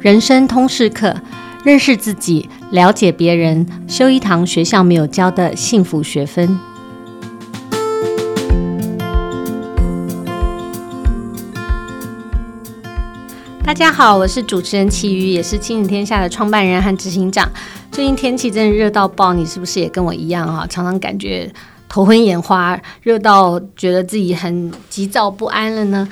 人生通识课，认识自己，了解别人，修一堂学校没有教的幸福学分。大家好，我是主持人齐瑜，也是亲子天下的创办人和执行长。最近天气真的热到爆，你是不是也跟我一样啊？常常感觉头昏眼花，热到觉得自己很急躁不安了呢？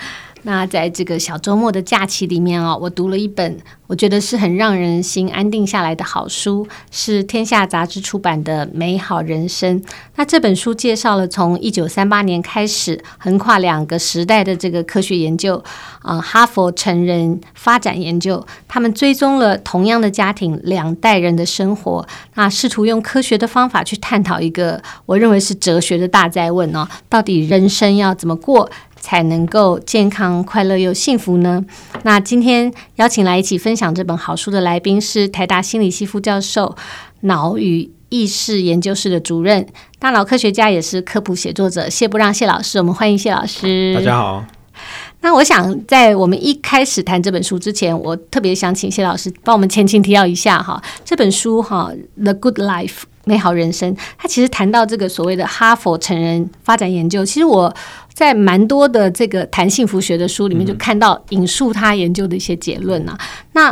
那在这个小周末的假期里面哦，我读了一本我觉得是很让人心安定下来的好书，是天下杂志出版的《美好人生》。那这本书介绍了从一九三八年开始横跨两个时代的这个科学研究，啊、哈佛成人发展研究，他们追踪了同样的家庭两代人的生活，那试图用科学的方法去探讨一个我认为是哲学的大哉问哦，到底人生要怎么过？才能够健康、快乐又幸福呢？那今天邀请来一起分享这本好书的来宾是台大心理系副教授、脑与意识研究室的主任、大脑科学家，也是科普写作者谢不让谢老师。我们欢迎谢老师。大家好。那我想在我们一开始谈这本书之前，我特别想请谢老师帮我们前情提要一下哈。这本书哈，《The Good Life》美好人生，他其实谈到这个所谓的哈佛成人发展研究。其实我。在蛮多的这个谈幸福学的书里面，就看到引述他研究的一些结论啊。那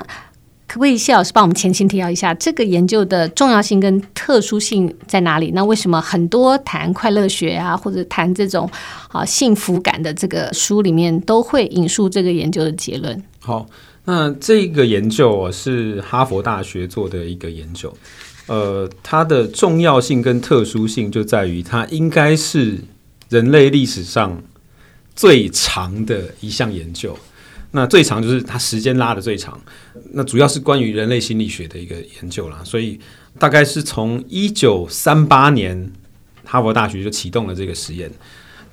可不可以谢老师帮我们前情提要一下这个研究的重要性跟特殊性在哪里？那为什么很多谈快乐学啊，或者谈这种啊幸福感的这个书里面，都会引述这个研究的结论？好，那这个研究是哈佛大学做的一个研究，呃，它的重要性跟特殊性就在于它应该是。人类历史上最长的一项研究，那最长就是它时间拉的最长。那主要是关于人类心理学的一个研究啦，所以大概是从一九三八年哈佛大学就启动了这个实验，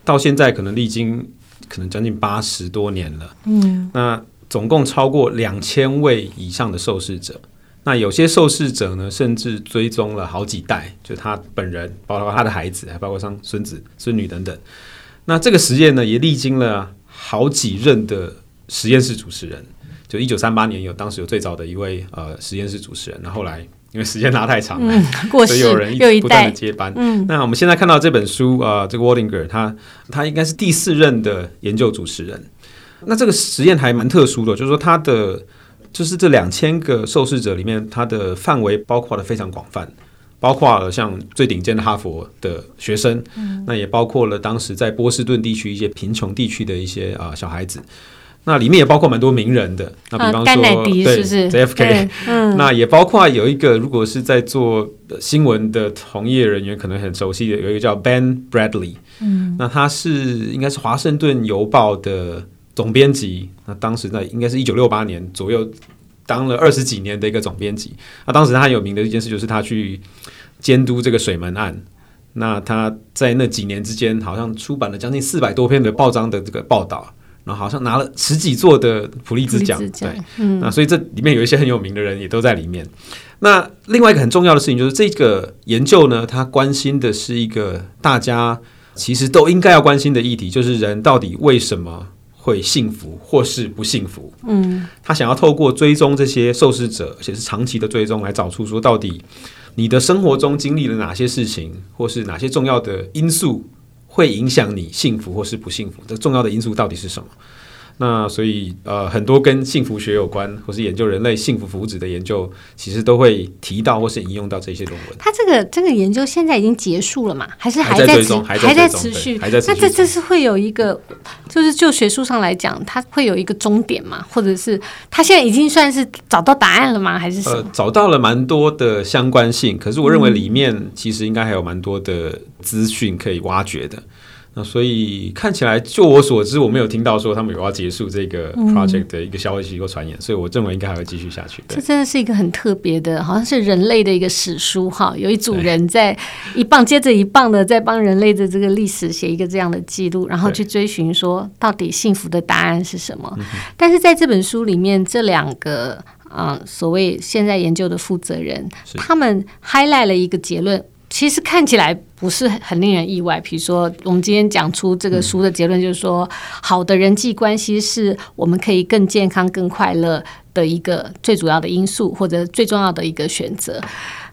到现在可能历经可能将近八十多年了。嗯，那总共超过两千位以上的受试者。那有些受试者呢，甚至追踪了好几代，就他本人，包括他的孩子，还包括上孙子、孙女等等。那这个实验呢，也历经了好几任的实验室主持人。就一九三八年有，当时有最早的一位呃实验室主持人，那后，来因为时间拉太长了，嗯、所以有人一不断的接班。嗯，那我们现在看到这本书啊、呃，这个 Waldinger 他他应该是第四任的研究主持人。那这个实验还蛮特殊的，就是说他的。就是这两千个受试者里面，它的范围包括的非常广泛，包括了像最顶尖的哈佛的学生，嗯、那也包括了当时在波士顿地区一些贫穷地区的一些啊、呃、小孩子，那里面也包括蛮多名人的，那比方说、啊、对是是？JFK，嗯，那也包括有一个如果是在做新闻的从业人员可能很熟悉的，有一个叫 Ben Bradley，嗯，那他是应该是华盛顿邮报的。总编辑，那当时在应该是一九六八年左右，当了二十几年的一个总编辑。那当时他很有名的一件事就是他去监督这个水门案。那他在那几年之间，好像出版了将近四百多篇的报章的这个报道，然后好像拿了十几座的普利兹奖。对，嗯，那所以这里面有一些很有名的人也都在里面。那另外一个很重要的事情就是这个研究呢，他关心的是一个大家其实都应该要关心的议题，就是人到底为什么会幸福或是不幸福？嗯，他想要透过追踪这些受试者，而且是长期的追踪，来找出说到底你的生活中经历了哪些事情，或是哪些重要的因素会影响你幸福或是不幸福？这重要的因素到底是什么？那所以呃，很多跟幸福学有关，或是研究人类幸福福祉的研究，其实都会提到或是引用到这些论文。它这个这个研究现在已经结束了嘛？还是还在持还在持续？还在持续？那这这是会有一个，就是就学术上来讲，它会有一个终点嘛？或者是它现在已经算是找到答案了吗？还是什么？呃，找到了蛮多的相关性，可是我认为里面其实应该还有蛮多的资讯可以挖掘的。那所以看起来，就我所知，我没有听到说他们有要结束这个 project 的一个消息或传言，嗯、所以我认为应该还会继续下去。这真的是一个很特别的，好像是人类的一个史书哈。有一组人在一棒接着一棒的在帮人类的这个历史写一个这样的记录，然后去追寻说到底幸福的答案是什么。但是在这本书里面，这两个啊、呃、所谓现在研究的负责人，他们 highlight 了一个结论。其实看起来不是很令人意外。比如说，我们今天讲出这个书的结论，就是说，好的人际关系是我们可以更健康、更快乐的一个最主要的因素，或者最重要的一个选择。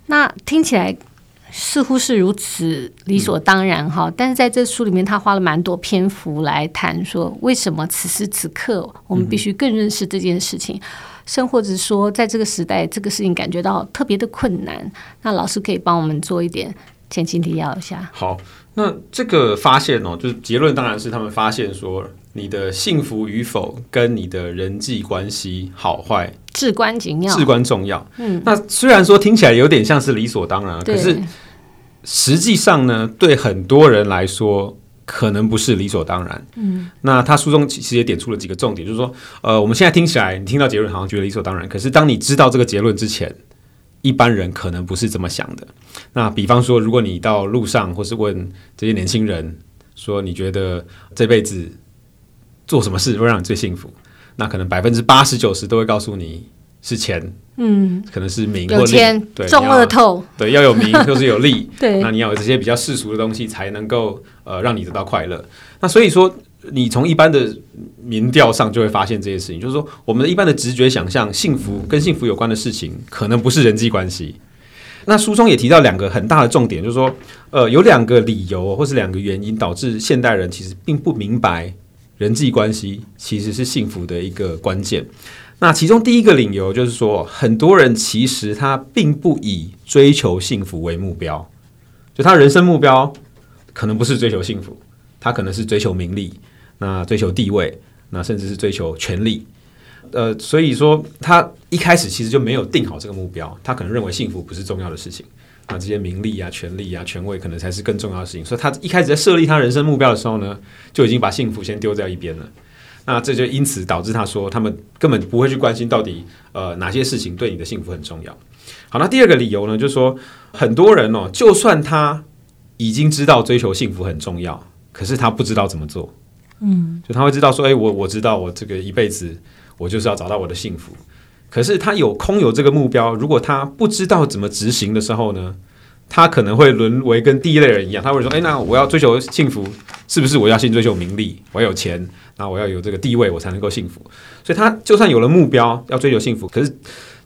那听起来似乎是如此理所当然哈，但是在这书里面，他花了蛮多篇幅来谈说，为什么此时此刻我们必须更认识这件事情。甚或者说，在这个时代，这个事情感觉到特别的困难，那老师可以帮我们做一点前情提要一下。好，那这个发现哦，就是结论当然是他们发现说，你的幸福与否跟你的人际关系好坏至关紧要，至关重要。嗯，那虽然说听起来有点像是理所当然，可是实际上呢，对很多人来说。可能不是理所当然。嗯，那他书中其实也点出了几个重点，就是说，呃，我们现在听起来，你听到结论好像觉得理所当然，可是当你知道这个结论之前，一般人可能不是这么想的。那比方说，如果你到路上或是问这些年轻人说，你觉得这辈子做什么事会让你最幸福？那可能百分之八十九十都会告诉你。是钱，嗯，可能是名或利，对，中乐透，对，要有名 或是有利，对，那你要有这些比较世俗的东西，才能够呃让你得到快乐。那所以说，你从一般的民调上就会发现这些事情，就是说，我们的一般的直觉想象，幸福跟幸福有关的事情，可能不是人际关系。那书中也提到两个很大的重点，就是说，呃，有两个理由或是两个原因导致现代人其实并不明白人际关系其实是幸福的一个关键。那其中第一个理由就是说，很多人其实他并不以追求幸福为目标，就他人生目标可能不是追求幸福，他可能是追求名利，那追求地位，那甚至是追求权力。呃，所以说他一开始其实就没有定好这个目标，他可能认为幸福不是重要的事情，那这些名利啊、权力啊、权位可能才是更重要的事情。所以他一开始在设立他人生目标的时候呢，就已经把幸福先丢在一边了。那这就因此导致他说，他们根本不会去关心到底呃哪些事情对你的幸福很重要。好，那第二个理由呢，就是说很多人哦，就算他已经知道追求幸福很重要，可是他不知道怎么做。嗯，就他会知道说，哎，我我知道我这个一辈子我就是要找到我的幸福，可是他有空有这个目标，如果他不知道怎么执行的时候呢，他可能会沦为跟第一类人一样，他会说，哎，那我要追求幸福，是不是我要先追求名利，我要有钱？那我要有这个地位，我才能够幸福。所以他就算有了目标，要追求幸福，可是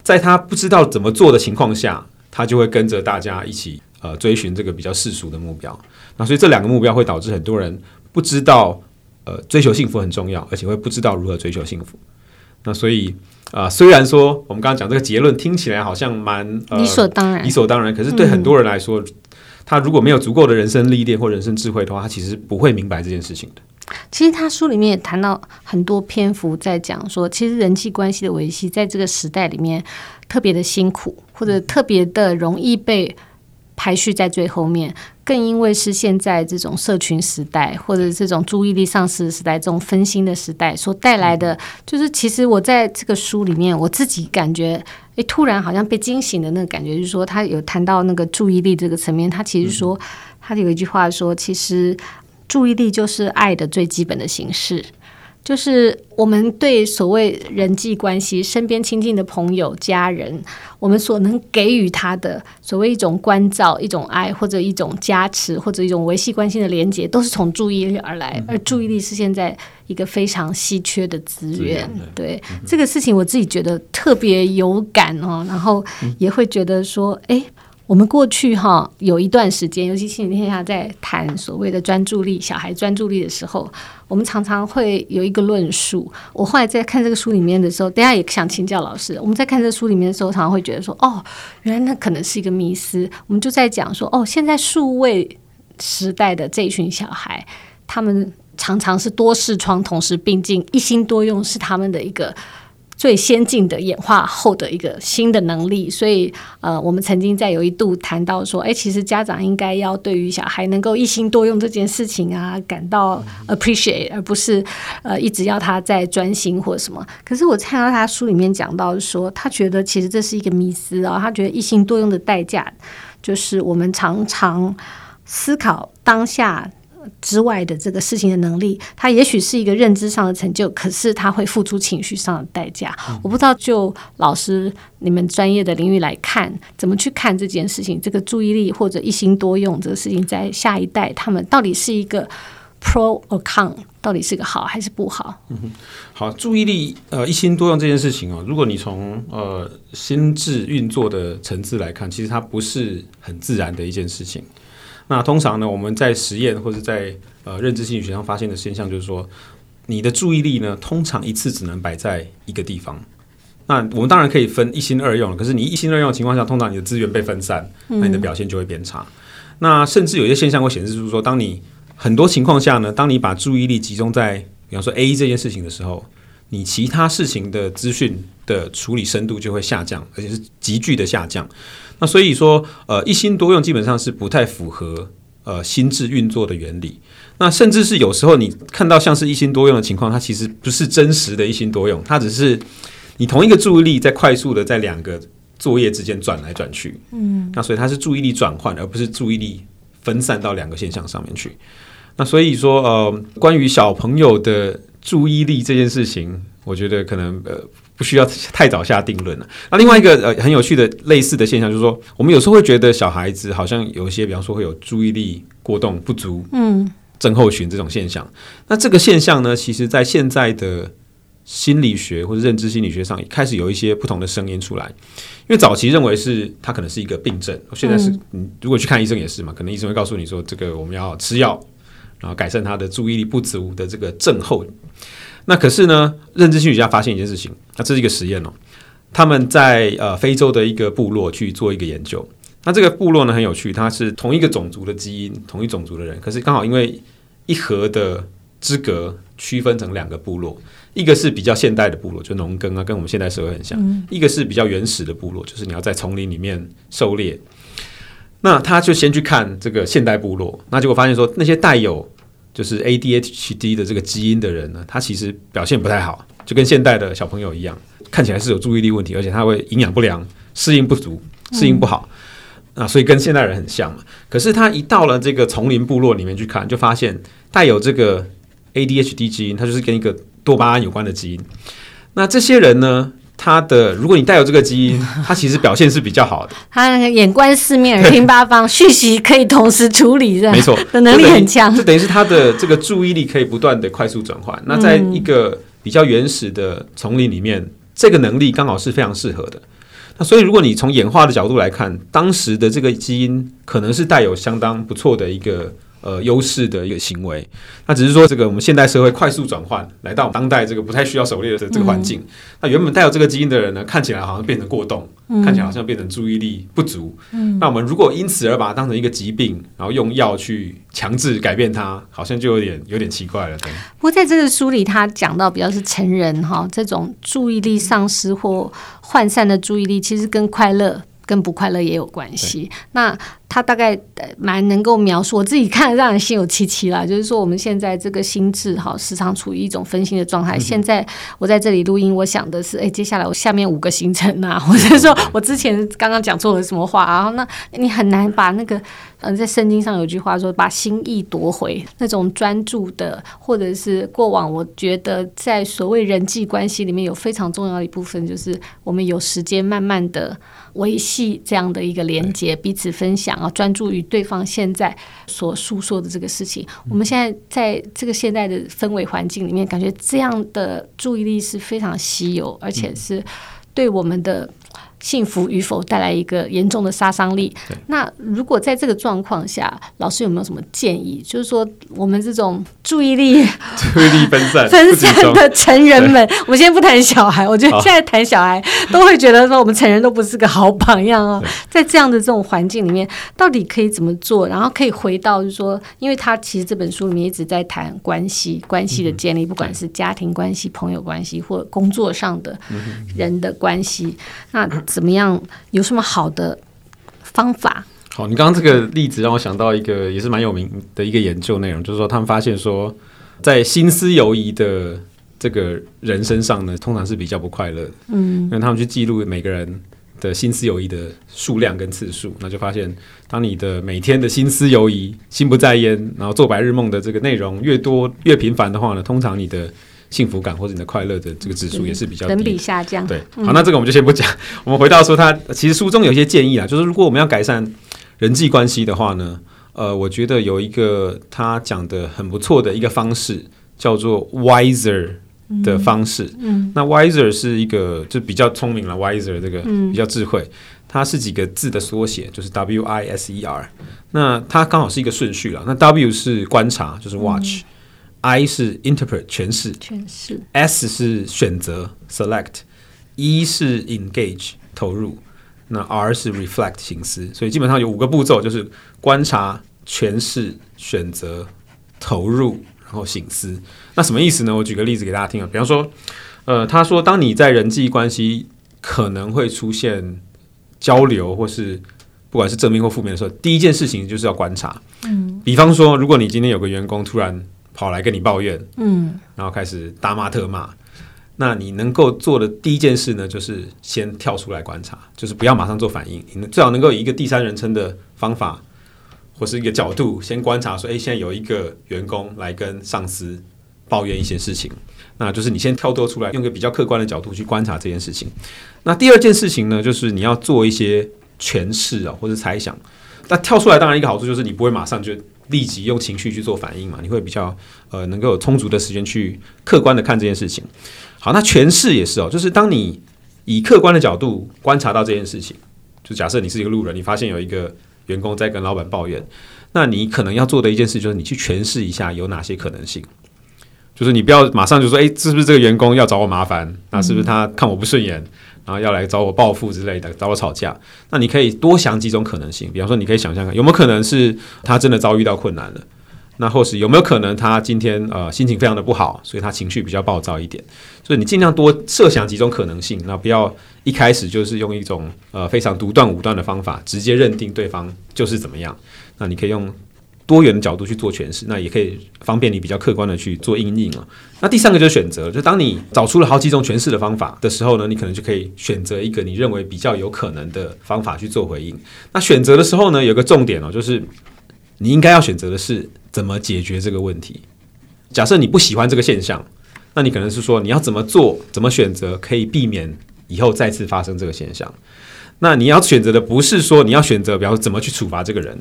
在他不知道怎么做的情况下，他就会跟着大家一起呃追寻这个比较世俗的目标。那所以这两个目标会导致很多人不知道呃追求幸福很重要，而且会不知道如何追求幸福。那所以啊、呃，虽然说我们刚刚讲这个结论听起来好像蛮、呃、理所当然，理所当然，可是对很多人来说，嗯、他如果没有足够的人生历练或人生智慧的话，他其实不会明白这件事情的。其实他书里面也谈到很多篇幅，在讲说，其实人际关系的维系，在这个时代里面特别的辛苦，或者特别的容易被排序在最后面。更因为是现在这种社群时代，或者这种注意力丧失的时代，这种分心的时代所带来的，就是其实我在这个书里面，我自己感觉，诶，突然好像被惊醒的那个感觉，就是说他有谈到那个注意力这个层面，他其实说，他有一句话说，其实。注意力就是爱的最基本的形式，就是我们对所谓人际关系、身边亲近的朋友、家人，我们所能给予他的所谓一种关照、一种爱，或者一种加持，或者一种维系关系的连接，都是从注意力而来。嗯、而注意力是现在一个非常稀缺的资源。对、嗯、这个事情，我自己觉得特别有感哦，然后也会觉得说，哎、嗯。我们过去哈有一段时间，尤其亲子天下在谈所谓的专注力、小孩专注力的时候，我们常常会有一个论述。我后来在看这个书里面的时候，等下也想请教老师。我们在看这个书里面的时候，常常会觉得说：“哦，原来那可能是一个迷思。”我们就在讲说：“哦，现在数位时代的这群小孩，他们常常是多视窗同时并进，一心多用是他们的一个。”最先进的演化后的一个新的能力，所以呃，我们曾经在有一度谈到说，哎，其实家长应该要对于小孩能够一心多用这件事情啊，感到 appreciate，而不是呃一直要他在专心或什么。可是我看到他书里面讲到说，他觉得其实这是一个迷思啊，他觉得一心多用的代价就是我们常常思考当下。之外的这个事情的能力，他也许是一个认知上的成就，可是他会付出情绪上的代价。嗯、我不知道，就老师你们专业的领域来看，怎么去看这件事情？这个注意力或者一心多用这个事情，在下一代他们到底是一个 pro or con，到底是个好还是不好？嗯哼，好，注意力呃一心多用这件事情哦，如果你从呃心智运作的层次来看，其实它不是很自然的一件事情。那通常呢，我们在实验或者在呃认知心理学上发现的现象就是说，你的注意力呢，通常一次只能摆在一个地方。那我们当然可以分一心二用，可是你一心二用的情况下，通常你的资源被分散，那你的表现就会变差。那甚至有些现象会显示出说，当你很多情况下呢，当你把注意力集中在比方说 A 这件事情的时候，你其他事情的资讯的处理深度就会下降，而且是急剧的下降。那所以说，呃，一心多用基本上是不太符合呃心智运作的原理。那甚至是有时候你看到像是一心多用的情况，它其实不是真实的一心多用，它只是你同一个注意力在快速的在两个作业之间转来转去。嗯，那所以它是注意力转换，而不是注意力分散到两个现象上面去。那所以说，呃，关于小朋友的注意力这件事情，我觉得可能呃。不需要太早下定论了。那另外一个呃很有趣的类似的现象就是说，我们有时候会觉得小孩子好像有一些，比方说会有注意力过动不足，嗯，症候群这种现象。那这个现象呢，其实在现在的心理学或者认知心理学上，开始有一些不同的声音出来。因为早期认为是它可能是一个病症，现在是嗯，如果去看医生也是嘛，可能医生会告诉你说，这个我们要吃药，然后改善他的注意力不足的这个症候。那可是呢，认知心理学家发现一件事情，那这是一个实验哦。他们在呃非洲的一个部落去做一个研究。那这个部落呢很有趣，它是同一个种族的基因，同一种族的人，可是刚好因为一河的之隔，区分成两个部落。一个是比较现代的部落，就农耕啊，跟我们现代社会很像；嗯、一个是比较原始的部落，就是你要在丛林里面狩猎。那他就先去看这个现代部落，那结果发现说那些带有就是 ADHD 的这个基因的人呢，他其实表现不太好，就跟现代的小朋友一样，看起来是有注意力问题，而且他会营养不良、适应不足、适应不好、嗯、啊，所以跟现代人很像嘛。可是他一到了这个丛林部落里面去看，就发现带有这个 ADHD 基因，它就是跟一个多巴胺有关的基因。那这些人呢？他的，如果你带有这个基因，他其实表现是比较好的。他那个眼观四面，耳听八方，讯息可以同时处理，是？没错，的能力很强。这等于是他的这个注意力可以不断的快速转换。那在一个比较原始的丛林里面，这个能力刚好是非常适合的。那所以，如果你从演化的角度来看，当时的这个基因可能是带有相当不错的一个。呃，优势的一个行为，那只是说这个我们现代社会快速转换，来到当代这个不太需要狩猎的这个环境，嗯、那原本带有这个基因的人呢，看起来好像变成过动，嗯、看起来好像变成注意力不足。嗯，那我们如果因此而把它当成一个疾病，然后用药去强制改变它，好像就有点有点奇怪了。对。不过在这个书里，他讲到比较是成人哈，这种注意力丧失或涣散的注意力，其实跟快乐跟不快乐也有关系。那他大概蛮能够描述，我自己看让人心有戚戚啦。就是说，我们现在这个心智哈，时常处于一种分心的状态。嗯、现在我在这里录音，我想的是，哎，接下来我下面五个行程啊，或者说我之前刚刚讲错了什么话啊？那你很难把那个，嗯，在圣经上有句话说，把心意夺回，那种专注的，或者是过往，我觉得在所谓人际关系里面有非常重要的一部分，就是我们有时间慢慢的维系这样的一个连接，彼此分享。啊，专注于对方现在所诉说的这个事情。我们现在在这个现在的氛围环境里面，感觉这样的注意力是非常稀有，而且是对我们的。幸福与否带来一个严重的杀伤力。那如果在这个状况下，老师有没有什么建议？就是说，我们这种注意力注意力分散 分散的成人们，我们先不谈小孩，我觉得现在谈小孩都会觉得说我们成人都不是个好榜样哦。在这样的这种环境里面，到底可以怎么做？然后可以回到就是说，因为他其实这本书里面一直在谈关系、关系的建立，嗯、不管是家庭关系、朋友关系，或工作上的人的关系，嗯、那。怎么样？有什么好的方法？好，你刚刚这个例子让我想到一个也是蛮有名的一个研究内容，就是说他们发现说，在心思游移的这个人身上呢，通常是比较不快乐的。嗯，因为他们去记录每个人的心思游移的数量跟次数，那就发现，当你的每天的心思游移、心不在焉，然后做白日梦的这个内容越多越频繁的话呢，通常你的幸福感或者你的快乐的这个指数也是比较低，等比下降。对，好，那这个我们就先不讲，我们回到说，他其实书中有一些建议啊，就是如果我们要改善人际关系的话呢，呃，我觉得有一个他讲的很不错的一个方式，叫做 wiser。的方式，嗯，嗯，那 wiser 是一个就比较聪明了，wiser 这个比较智慧，嗯，它是几个字的缩写，就是 W I S E R。那它刚好是一个顺序了。那 W 是观察，就是 watch；I，嗯，是 interpret 诠释，诠释；S 是选择 select；E 是 engage 投入；那 R 是 reflect 形思。所以基本上有五个步骤，就是观察、诠释、选择、投入。然后醒思，那什么意思呢？我举个例子给大家听啊，比方说，呃，他说，当你在人际关系可能会出现交流，或是不管是正面或负面的时候，第一件事情就是要观察。嗯，比方说，如果你今天有个员工突然跑来跟你抱怨，嗯，然后开始大骂特骂，那你能够做的第一件事呢，就是先跳出来观察，就是不要马上做反应，你最好能够以一个第三人称的方法。或是一个角度，先观察说，诶，现在有一个员工来跟上司抱怨一些事情，那就是你先跳脱出来，用一个比较客观的角度去观察这件事情。那第二件事情呢，就是你要做一些诠释啊，或者猜想。那跳出来当然一个好处就是你不会马上就立即用情绪去做反应嘛，你会比较呃能够有充足的时间去客观的看这件事情。好，那诠释也是哦，就是当你以客观的角度观察到这件事情，就假设你是一个路人，你发现有一个。员工在跟老板抱怨，那你可能要做的一件事就是你去诠释一下有哪些可能性，就是你不要马上就说，诶，是不是这个员工要找我麻烦？那是不是他看我不顺眼，然后要来找我报复之类的，找我吵架？那你可以多想几种可能性，比方说，你可以想象看，有没有可能是他真的遭遇到困难了？那或是有没有可能他今天呃心情非常的不好，所以他情绪比较暴躁一点？所以你尽量多设想几种可能性，那不要一开始就是用一种呃非常独断武断的方法，直接认定对方就是怎么样。那你可以用多元的角度去做诠释，那也可以方便你比较客观的去做应应啊。那第三个就是选择，就当你找出了好几种诠释的方法的时候呢，你可能就可以选择一个你认为比较有可能的方法去做回应。那选择的时候呢，有个重点哦，就是你应该要选择的是怎么解决这个问题。假设你不喜欢这个现象。那你可能是说，你要怎么做，怎么选择，可以避免以后再次发生这个现象。那你要选择的不是说你要选择，比方说怎么去处罚这个人，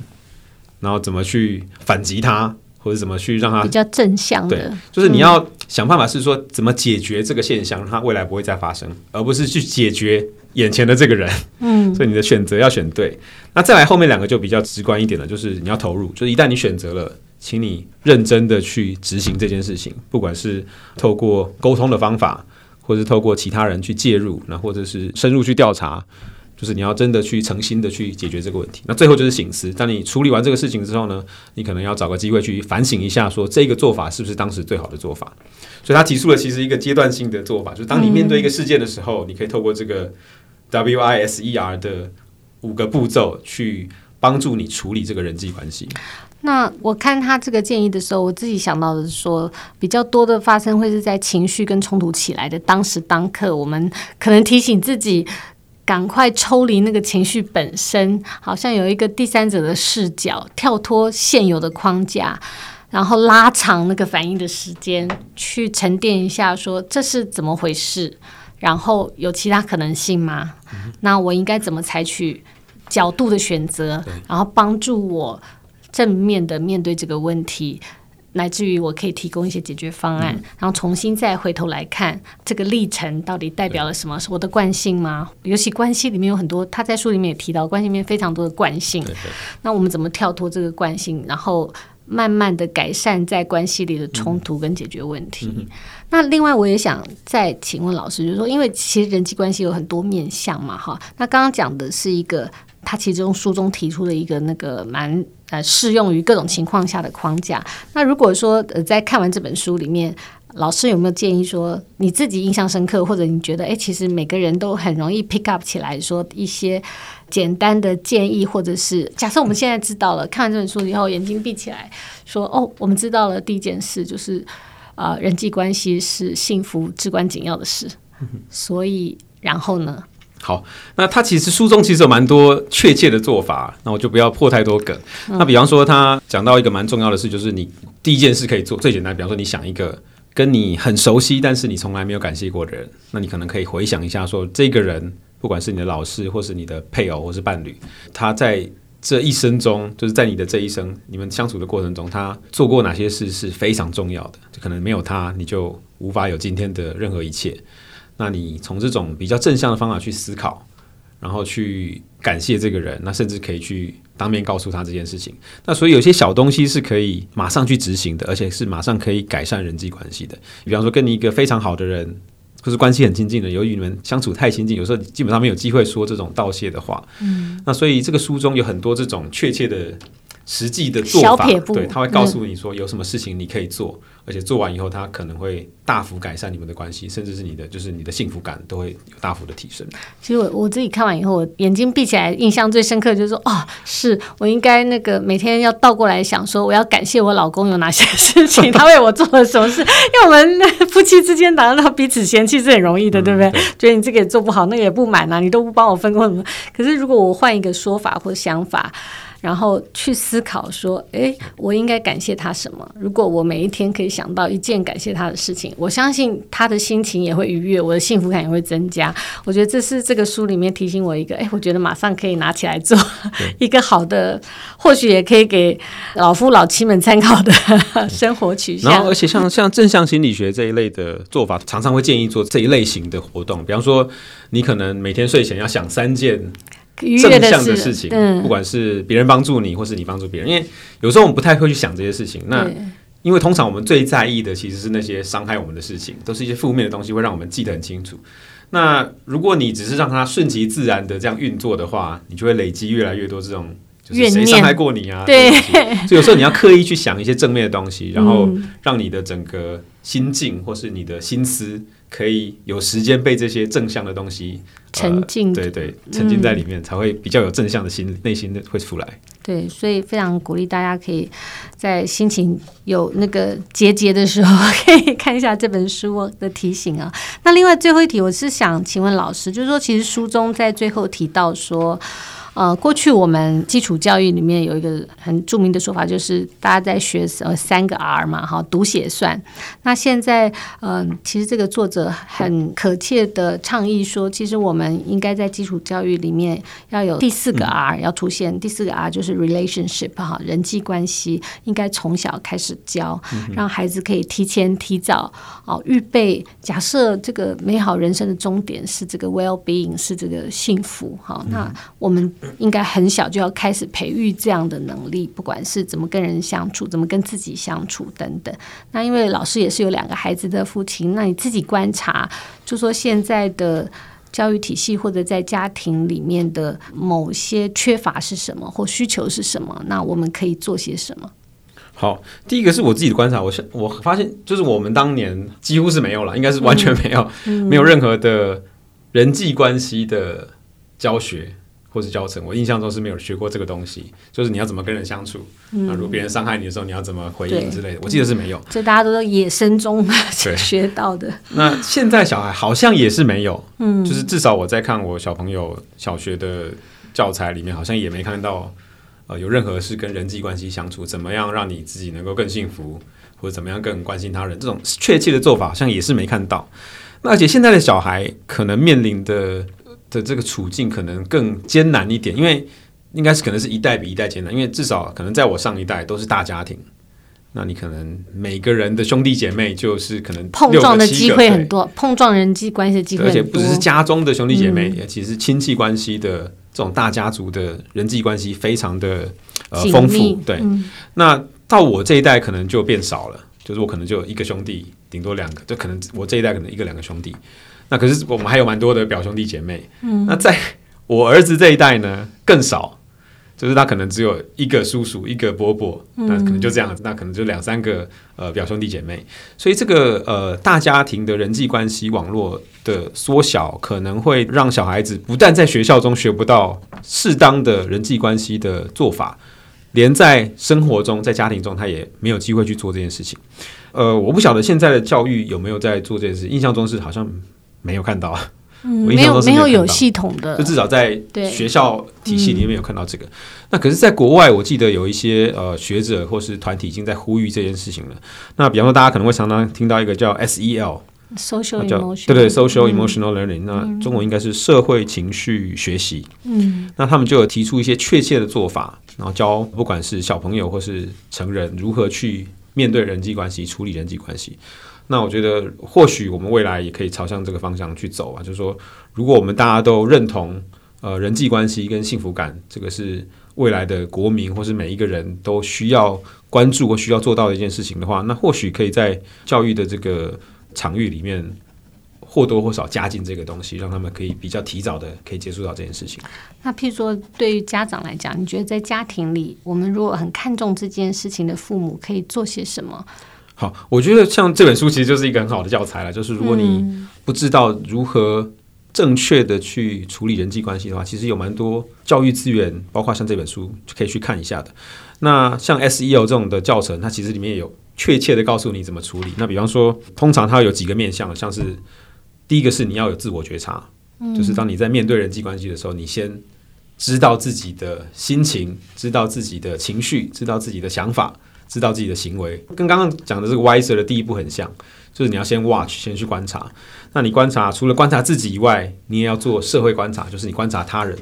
然后怎么去反击他，或者怎么去让他比较正向的。对，就是你要想办法是说怎么解决这个现象，让他未来不会再发生，而不是去解决眼前的这个人。嗯，所以你的选择要选对。那再来后面两个就比较直观一点了，就是你要投入，就是一旦你选择了。请你认真的去执行这件事情，不管是透过沟通的方法，或是透过其他人去介入，那或者是深入去调查，就是你要真的去诚心的去解决这个问题。那最后就是醒思，当你处理完这个事情之后呢，你可能要找个机会去反省一下，说这个做法是不是当时最好的做法。所以他提出了其实一个阶段性的做法，就是当你面对一个事件的时候，你可以透过这个 W I S E R 的五个步骤去帮助你处理这个人际关系。那我看他这个建议的时候，我自己想到的是说，比较多的发生会是在情绪跟冲突起来的当时当刻，我们可能提醒自己赶快抽离那个情绪本身，好像有一个第三者的视角，跳脱现有的框架，然后拉长那个反应的时间，去沉淀一下，说这是怎么回事，然后有其他可能性吗？那我应该怎么采取角度的选择，然后帮助我。正面的面对这个问题，乃至于我可以提供一些解决方案，嗯、然后重新再回头来看这个历程到底代表了什么？是我的惯性吗？尤其关系里面有很多，他在书里面也提到，关系里面非常多的惯性。对对，那我们怎么跳脱这个惯性，然后慢慢的改善在关系里的冲突跟解决问题？嗯、那另外我也想再请问老师，就是说，因为其实人际关系有很多面向嘛，哈，那刚刚讲的是一个。他其中书中提出了一个那个蛮呃适用于各种情况下的框架。那如果说呃在看完这本书里面，老师有没有建议说你自己印象深刻，或者你觉得诶，其实每个人都很容易 pick up 起来说一些简单的建议，或者是假设我们现在知道了，看完这本书以后眼睛闭起来说哦，我们知道了第一件事就是呃人际关系是幸福至关紧要的事，所以然后呢？好，那他其实书中其实有蛮多确切的做法，那我就不要破太多梗。嗯、那比方说，他讲到一个蛮重要的事，就是你第一件事可以做最简单，比方说你想一个跟你很熟悉，但是你从来没有感谢过的人，那你可能可以回想一下说，说这个人不管是你的老师，或是你的配偶，或是伴侣，他在这一生中，就是在你的这一生你们相处的过程中，他做过哪些事是非常重要的，就可能没有他，你就无法有今天的任何一切。那你从这种比较正向的方法去思考，然后去感谢这个人，那甚至可以去当面告诉他这件事情。那所以有些小东西是可以马上去执行的，而且是马上可以改善人际关系的。比方说，跟你一个非常好的人，或是关系很亲近的，由于你们相处太亲近，有时候基本上没有机会说这种道谢的话。嗯，那所以这个书中有很多这种确切的。实际的做法，对，他会告诉你说有什么事情你可以做，嗯、而且做完以后，他可能会大幅改善你们的关系，甚至是你的就是你的幸福感都会有大幅的提升。其实我我自己看完以后，我眼睛闭起来，印象最深刻就是说，哦，是我应该那个每天要倒过来想，说我要感谢我老公有哪些 事情，他为我做了什么事，因为我们 夫妻之间达到彼此嫌弃是很容易的，对不对？觉得你这个也做不好，那个也不满啊，你都不帮我分工什么。可是如果我换一个说法或想法。然后去思考说，诶，我应该感谢他什么？如果我每一天可以想到一件感谢他的事情，我相信他的心情也会愉悦，我的幸福感也会增加。我觉得这是这个书里面提醒我一个，诶，我觉得马上可以拿起来做一个好的，或许也可以给老夫老妻们参考的生活取向。然后，而且像像正向心理学这一类的做法，常常会建议做这一类型的活动，比方说，你可能每天睡前要想三件。正向的事情，不管是别人帮助你，或是你帮助别人，因为有时候我们不太会去想这些事情。那因为通常我们最在意的其实是那些伤害我们的事情，都是一些负面的东西，会让我们记得很清楚。那如果你只是让它顺其自然的这样运作的话，你就会累积越来越多这种，就是谁伤害过你啊？对，所以有时候你要刻意去想一些正面的东西，然后让你的整个心境或是你的心思。可以有时间被这些正向的东西沉浸、呃，对对，沉浸在里面，嗯、才会比较有正向的心内心的会出来。对，所以非常鼓励大家可以在心情有那个结节的时候，可以看一下这本书的提醒啊。那另外最后一题，我是想请问老师，就是说，其实书中在最后提到说。呃，过去我们基础教育里面有一个很著名的说法，就是大家在学呃三个 R 嘛，哈，读写算。那现在，嗯、呃，其实这个作者很可切的倡议说，其实我们应该在基础教育里面要有第四个 R 要出现，嗯、第四个 R 就是 relationship 哈，人际关系应该从小开始教，让孩子可以提前提早哦预备。假设这个美好人生的终点是这个 well being 是这个幸福哈，那我们。应该很小就要开始培育这样的能力，不管是怎么跟人相处，怎么跟自己相处等等。那因为老师也是有两个孩子的父亲，那你自己观察，就说现在的教育体系或者在家庭里面的某些缺乏是什么，或需求是什么？那我们可以做些什么？好，第一个是我自己的观察，我我发现就是我们当年几乎是没有了，应该是完全没有，没有任何的人际关系的教学。或是教程，我印象中是没有学过这个东西，就是你要怎么跟人相处，嗯、那如果别人伤害你的时候，你要怎么回应之类的，我记得是没有。这大家都在野生中 学到的。那现在小孩好像也是没有，嗯，就是至少我在看我小朋友小学的教材里面，好像也没看到，呃，有任何是跟人际关系相处，怎么样让你自己能够更幸福，或者怎么样更关心他人，这种确切的做法好像也是没看到。那而且现在的小孩可能面临的。的这个处境可能更艰难一点，因为应该是可能是一代比一代艰难，因为至少可能在我上一代都是大家庭，那你可能每个人的兄弟姐妹就是可能碰撞的机会很多，碰撞人际关系的机会，而且不只是家中的兄弟姐妹，也、嗯、其实亲戚关系的这种大家族的人际关系非常的呃丰富。对，嗯、那到我这一代可能就变少了，就是我可能就一个兄弟，顶多两个，就可能我这一代可能一个两个兄弟。那可是我们还有蛮多的表兄弟姐妹，嗯，那在我儿子这一代呢更少，就是他可能只有一个叔叔，一个伯伯，那可能就这样，那可能就两三个呃表兄弟姐妹，所以这个呃大家庭的人际关系网络的缩小，可能会让小孩子不但在学校中学不到适当的人际关系的做法，连在生活中，在家庭中他也没有机会去做这件事情。呃，我不晓得现在的教育有没有在做这件事，印象中是好像。没有看到，嗯，没有没有有系统的，就至少在学校体系里面有看到这个。嗯、那可是，在国外，我记得有一些呃学者或是团体已经在呼吁这件事情了。那比方说，大家可能会常常听到一个叫 SEL，social emotional，对对，social emotional learning，、嗯、那中文应该是社会情绪学习。嗯，那他们就有提出一些确切的做法，然后教不管是小朋友或是成人如何去面对人际关系、处理人际关系。那我觉得，或许我们未来也可以朝向这个方向去走啊。就是说，如果我们大家都认同，呃，人际关系跟幸福感，这个是未来的国民或是每一个人都需要关注或需要做到的一件事情的话，那或许可以在教育的这个场域里面或多或少加进这个东西，让他们可以比较提早的可以接触到这件事情。那譬如说，对于家长来讲，你觉得在家庭里，我们如果很看重这件事情的父母，可以做些什么？好，我觉得像这本书其实就是一个很好的教材了。就是如果你不知道如何正确的去处理人际关系的话，其实有蛮多教育资源，包括像这本书就可以去看一下的。那像 SEO 这种的教程，它其实里面也有确切的告诉你怎么处理。那比方说，通常它有几个面向，像是第一个是你要有自我觉察，就是当你在面对人际关系的时候，你先知道自己的心情，知道自己的情绪，知道自己的想法。知道自己的行为，跟刚刚讲的这个 Wiser 的第一步很像，就是你要先 watch，先去观察。那你观察，除了观察自己以外，你也要做社会观察，就是你观察他人。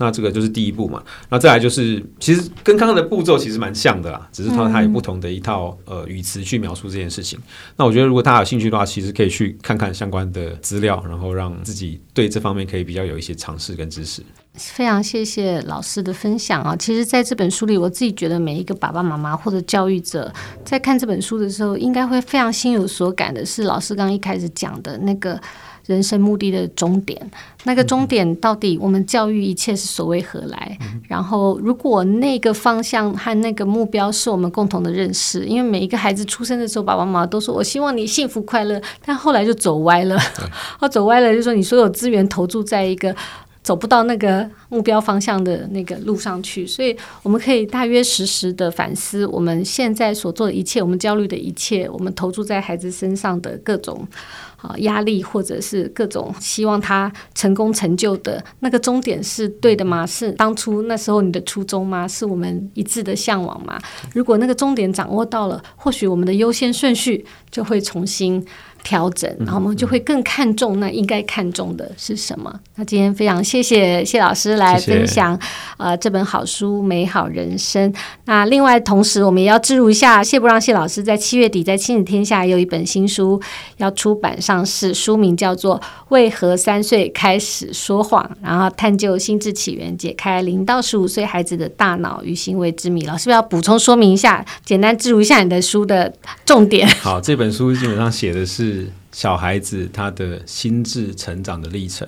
那这个就是第一步嘛。那再来就是，其实跟刚刚的步骤其实蛮像的啦，只是它它有不同的一套呃语词去描述这件事情。那我觉得，如果大家有兴趣的话，其实可以去看看相关的资料，然后让自己对这方面可以比较有一些尝试跟知识。非常谢谢老师的分享啊！其实，在这本书里，我自己觉得每一个爸爸妈妈或者教育者在看这本书的时候，应该会非常心有所感的是，老师刚刚一开始讲的那个。人生目的的终点，那个终点到底我们教育一切是所谓何来？嗯、然后，如果那个方向和那个目标是我们共同的认识，因为每一个孩子出生的时候，爸爸妈妈都说我希望你幸福快乐，但后来就走歪了。哦，走歪了，就是说你所有资源投注在一个走不到那个目标方向的那个路上去，所以我们可以大约实时的反思我们现在所做的一切，我们焦虑的一切，我们投注在孩子身上的各种。啊，压力或者是各种希望他成功成就的那个终点是对的吗？是当初那时候你的初衷吗？是我们一致的向往吗？如果那个终点掌握到了，或许我们的优先顺序就会重新调整，然后我们就会更看重那应该看重的是什么。那今天非常谢谢谢老师来分享呃这本好书《美好人生》。那另外同时我们也要置入一下，谢不让谢老师在七月底在亲子天下有一本新书要出版上市，书名叫做《为何三岁开始说谎》，然后探究心智起源，解开零到十五岁孩子的大脑与行为之谜。老师要补充说明一下，简单置入一下你的书的重点。好，这本书基本上写的是。是小孩子他的心智成长的历程，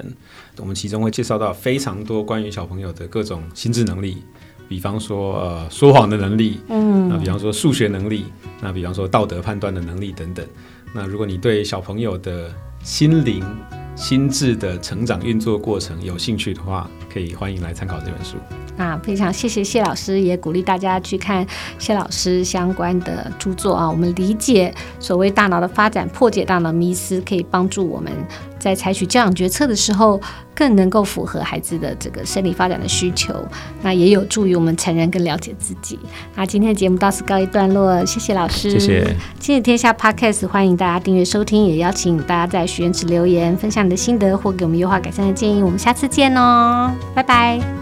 我们其中会介绍到非常多关于小朋友的各种心智能力，比方说呃说谎的能力，嗯，那比方说数学能力，那比方说道德判断的能力等等。那如果你对小朋友的心灵、心智的成长运作过程有兴趣的话，可以欢迎来参考这本书。那，非常谢谢谢老师，也鼓励大家去看谢老师相关的著作啊。我们理解所谓大脑的发展，破解大脑迷思，可以帮助我们在采取教养决策的时候，更能够符合孩子的这个生理发展的需求。那也有助于我们成人更了解自己。那今天的节目到此告一段落，谢谢老师，谢谢。今日天下 Podcast，欢迎大家订阅收听，也邀请大家在许愿池留言，分享你的心得或给我们优化改善的建议。我们下次见哦，拜拜。